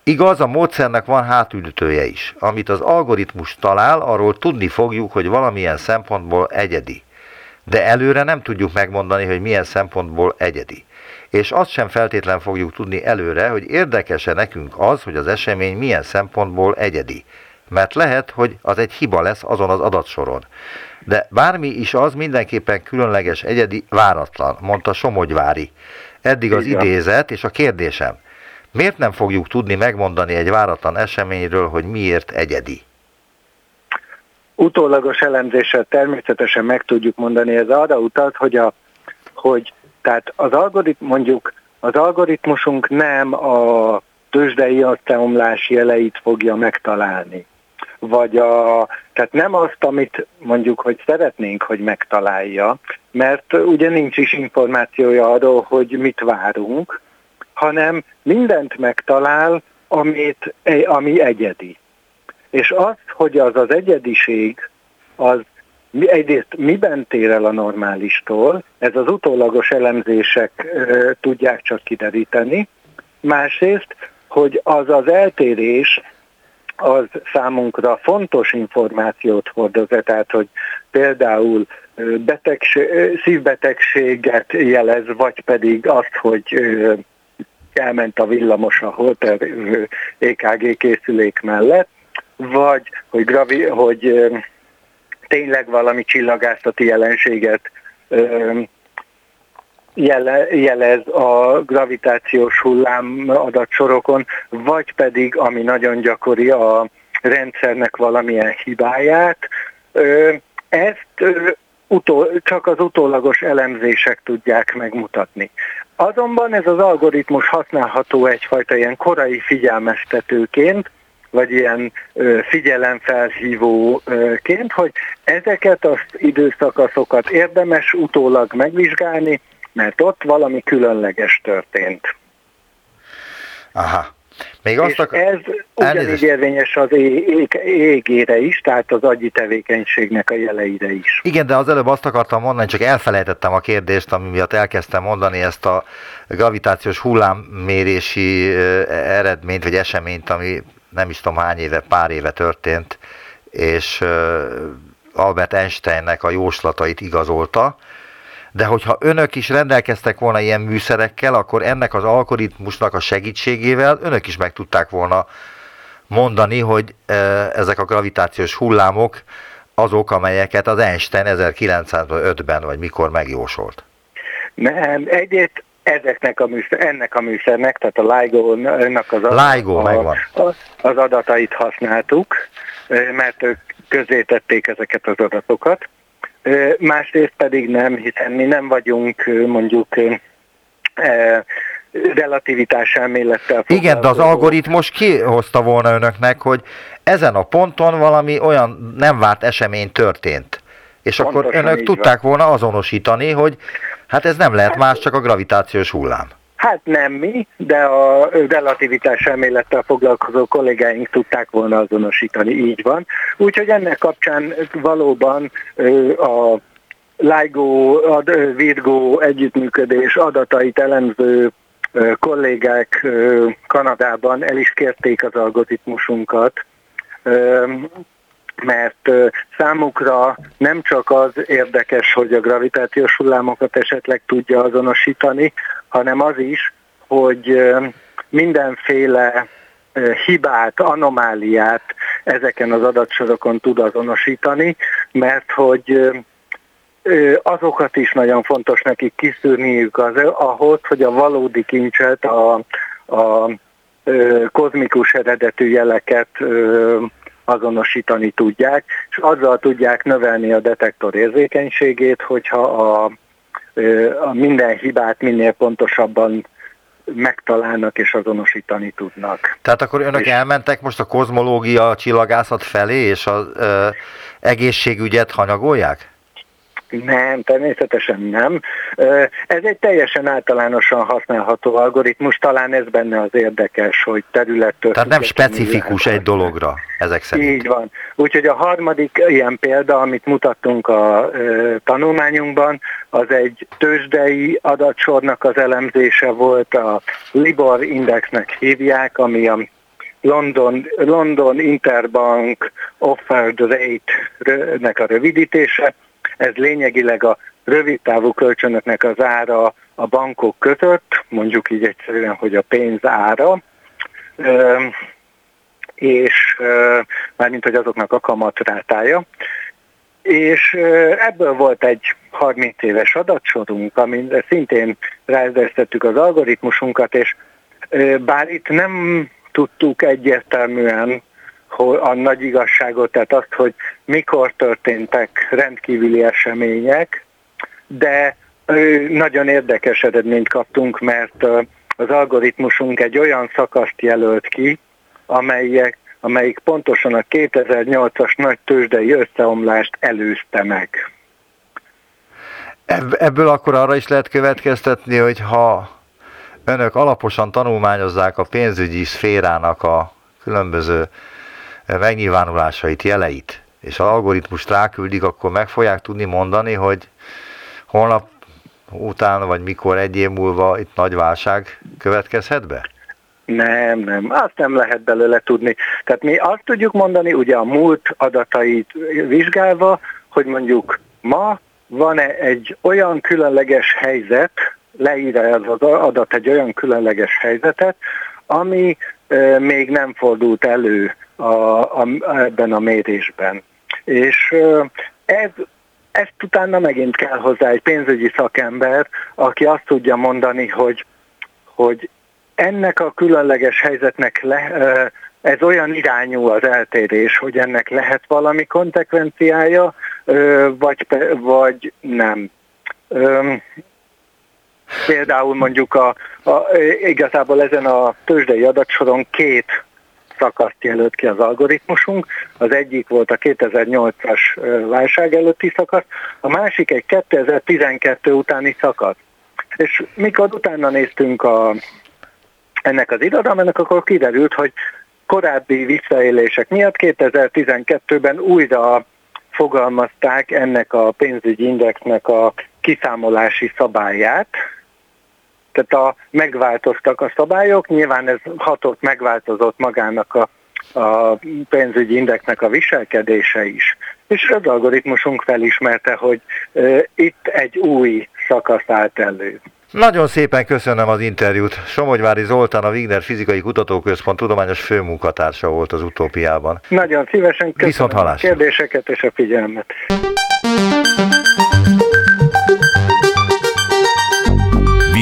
Igaz, a módszernek van hátültője is. Amit az algoritmus talál, arról tudni fogjuk, hogy valamilyen szempontból egyedi. De előre nem tudjuk megmondani, hogy milyen szempontból egyedi. És azt sem feltétlen fogjuk tudni előre, hogy érdekese nekünk az, hogy az esemény milyen szempontból egyedi. Mert lehet, hogy az egy hiba lesz azon az adatsoron. De bármi is az mindenképpen különleges, egyedi, váratlan, mondta Somogyvári. Eddig az idézet, és a kérdésem, miért nem fogjuk tudni megmondani egy váratlan eseményről, hogy miért egyedi? Utólagos elemzéssel természetesen meg tudjuk mondani, ez arra utalt, hogy, a, hogy tehát az algorit, mondjuk az algoritmusunk nem a tőzsdei összeomlás jeleit fogja megtalálni. Vagy a, tehát nem azt, amit mondjuk, hogy szeretnénk, hogy megtalálja, mert ugye nincs is információja arról, hogy mit várunk, hanem mindent megtalál, amit, ami egyedi. És az, hogy az az egyediség, az egyrészt miben tér el a normálistól, ez az utólagos elemzések tudják csak kideríteni, másrészt, hogy az az eltérés, az számunkra fontos információt hordoz, tehát hogy például betegség, szívbetegséget jelez, vagy pedig azt, hogy elment a villamos a Holter EKG készülék mellett, vagy hogy, gravi, hogy tényleg valami csillagászati jelenséget jele, jelez a gravitációs hullám adatsorokon, vagy pedig, ami nagyon gyakori, a rendszernek valamilyen hibáját. Ezt utó, csak az utólagos elemzések tudják megmutatni. Azonban ez az algoritmus használható egyfajta ilyen korai figyelmeztetőként, vagy ilyen figyelemfelhívóként, hogy ezeket az időszakaszokat érdemes utólag megvizsgálni, mert ott valami különleges történt. Aha. Még És azt akar... ez ugyanígy érvényes az ég, égére is, tehát az agyi tevékenységnek a jeleire is. Igen, de az előbb azt akartam mondani, csak elfelejtettem a kérdést, ami miatt elkezdtem mondani ezt a gravitációs hullámmérési eredményt, vagy eseményt, ami nem is tudom hány éve, pár éve történt, és Albert Einsteinnek a jóslatait igazolta, de hogyha önök is rendelkeztek volna ilyen műszerekkel, akkor ennek az algoritmusnak a segítségével önök is meg tudták volna mondani, hogy ezek a gravitációs hullámok azok, amelyeket az Einstein 1905-ben vagy mikor megjósolt. Nem, egyét ezeknek a műszer, ennek a műszernek, tehát a LIGO-nak az, LIGO, a, a, az adatait használtuk, mert ők közzétették ezeket az adatokat. Másrészt pedig nem, hiszen mi nem vagyunk mondjuk relativitás elmélettel Igen, de az algoritmus kihozta volna önöknek, hogy ezen a ponton valami olyan nem várt esemény történt. És akkor Pontosan önök így tudták volna azonosítani, hogy hát ez nem lehet más, csak a gravitációs hullám. Hát nem mi, de a relativitás elmélettel foglalkozó kollégáink tudták volna azonosítani, így van. Úgyhogy ennek kapcsán valóban a LIGO, a Virgo együttműködés adatait elemző kollégák Kanadában el is kérték az algoritmusunkat, mert számukra nem csak az érdekes, hogy a gravitációs hullámokat esetleg tudja azonosítani, hanem az is, hogy mindenféle hibát, anomáliát ezeken az adatsorokon tud azonosítani, mert hogy azokat is nagyon fontos nekik kiszűrniük az, ahhoz, hogy a valódi kincset, a, a kozmikus eredetű jeleket azonosítani tudják, és azzal tudják növelni a detektor érzékenységét, hogyha a, a minden hibát minél pontosabban megtalálnak és azonosítani tudnak. Tehát akkor önök És- elmentek most a kozmológia, a csillagászat felé, és az ö, egészségügyet hanyagolják? Nem, természetesen nem. Ez egy teljesen általánosan használható algoritmus, talán ez benne az érdekes, hogy területtől... Tehát nem specifikus egy dologra, ezek szerint. Így van. Úgyhogy a harmadik ilyen példa, amit mutattunk a ö, tanulmányunkban, az egy tőzsdei adatsornak az elemzése volt, a Libor Indexnek hívják, ami a London, London Interbank Offered Rate-nek a rövidítése. Ez lényegileg a rövidtávú kölcsönöknek az ára a bankok között, mondjuk így egyszerűen, hogy a pénz ára. És mármint, hogy azoknak a kamatrátája. és ebből volt egy 30 éves adatsorunk, amire szintén ráezdeztettük az algoritmusunkat, és bár itt nem tudtuk egyértelműen a nagy igazságot, tehát azt, hogy mikor történtek rendkívüli események, de nagyon érdekes eredményt kaptunk, mert az algoritmusunk egy olyan szakaszt jelölt ki, amelyek, amelyik pontosan a 2008-as nagy tőzsdei összeomlást előzte meg. Ebből akkor arra is lehet következtetni, hogy ha önök alaposan tanulmányozzák a pénzügyi szférának a különböző megnyilvánulásait, jeleit, és az algoritmust ráküldik, akkor meg fogják tudni mondani, hogy holnap után, vagy mikor egy év múlva itt nagy válság következhet be? Nem, nem, azt nem lehet belőle tudni. Tehát mi azt tudjuk mondani, ugye a múlt adatait vizsgálva, hogy mondjuk ma van-e egy olyan különleges helyzet, leír az adat egy olyan különleges helyzetet, ami még nem fordult elő a, a, ebben a mérésben. És ez ezt utána megint kell hozzá egy pénzügyi szakember, aki azt tudja mondani, hogy, hogy ennek a különleges helyzetnek le, ez olyan irányú az eltérés, hogy ennek lehet valami konsekvenciája, vagy, vagy nem. Például mondjuk a, a, igazából ezen a tőzsdei adatsoron két szakaszt jelölt ki az algoritmusunk. Az egyik volt a 2008-as válság előtti szakasz, a másik egy 2012 utáni szakasz. És mikor utána néztünk a, ennek az irodalmának, akkor kiderült, hogy korábbi visszaélések miatt 2012-ben újra fogalmazták ennek a pénzügyi indexnek a kiszámolási szabályát, tehát a, megváltoztak a szabályok, nyilván ez hatott, megváltozott magának a, a pénzügyi indexnek a viselkedése is. És az algoritmusunk felismerte, hogy e, itt egy új szakasz állt elő. Nagyon szépen köszönöm az interjút. Somogyvári Zoltán, a Wigner Fizikai Kutatóközpont tudományos főmunkatársa volt az utópiában. Nagyon szívesen köszönöm Viszont a kérdéseket és a figyelmet.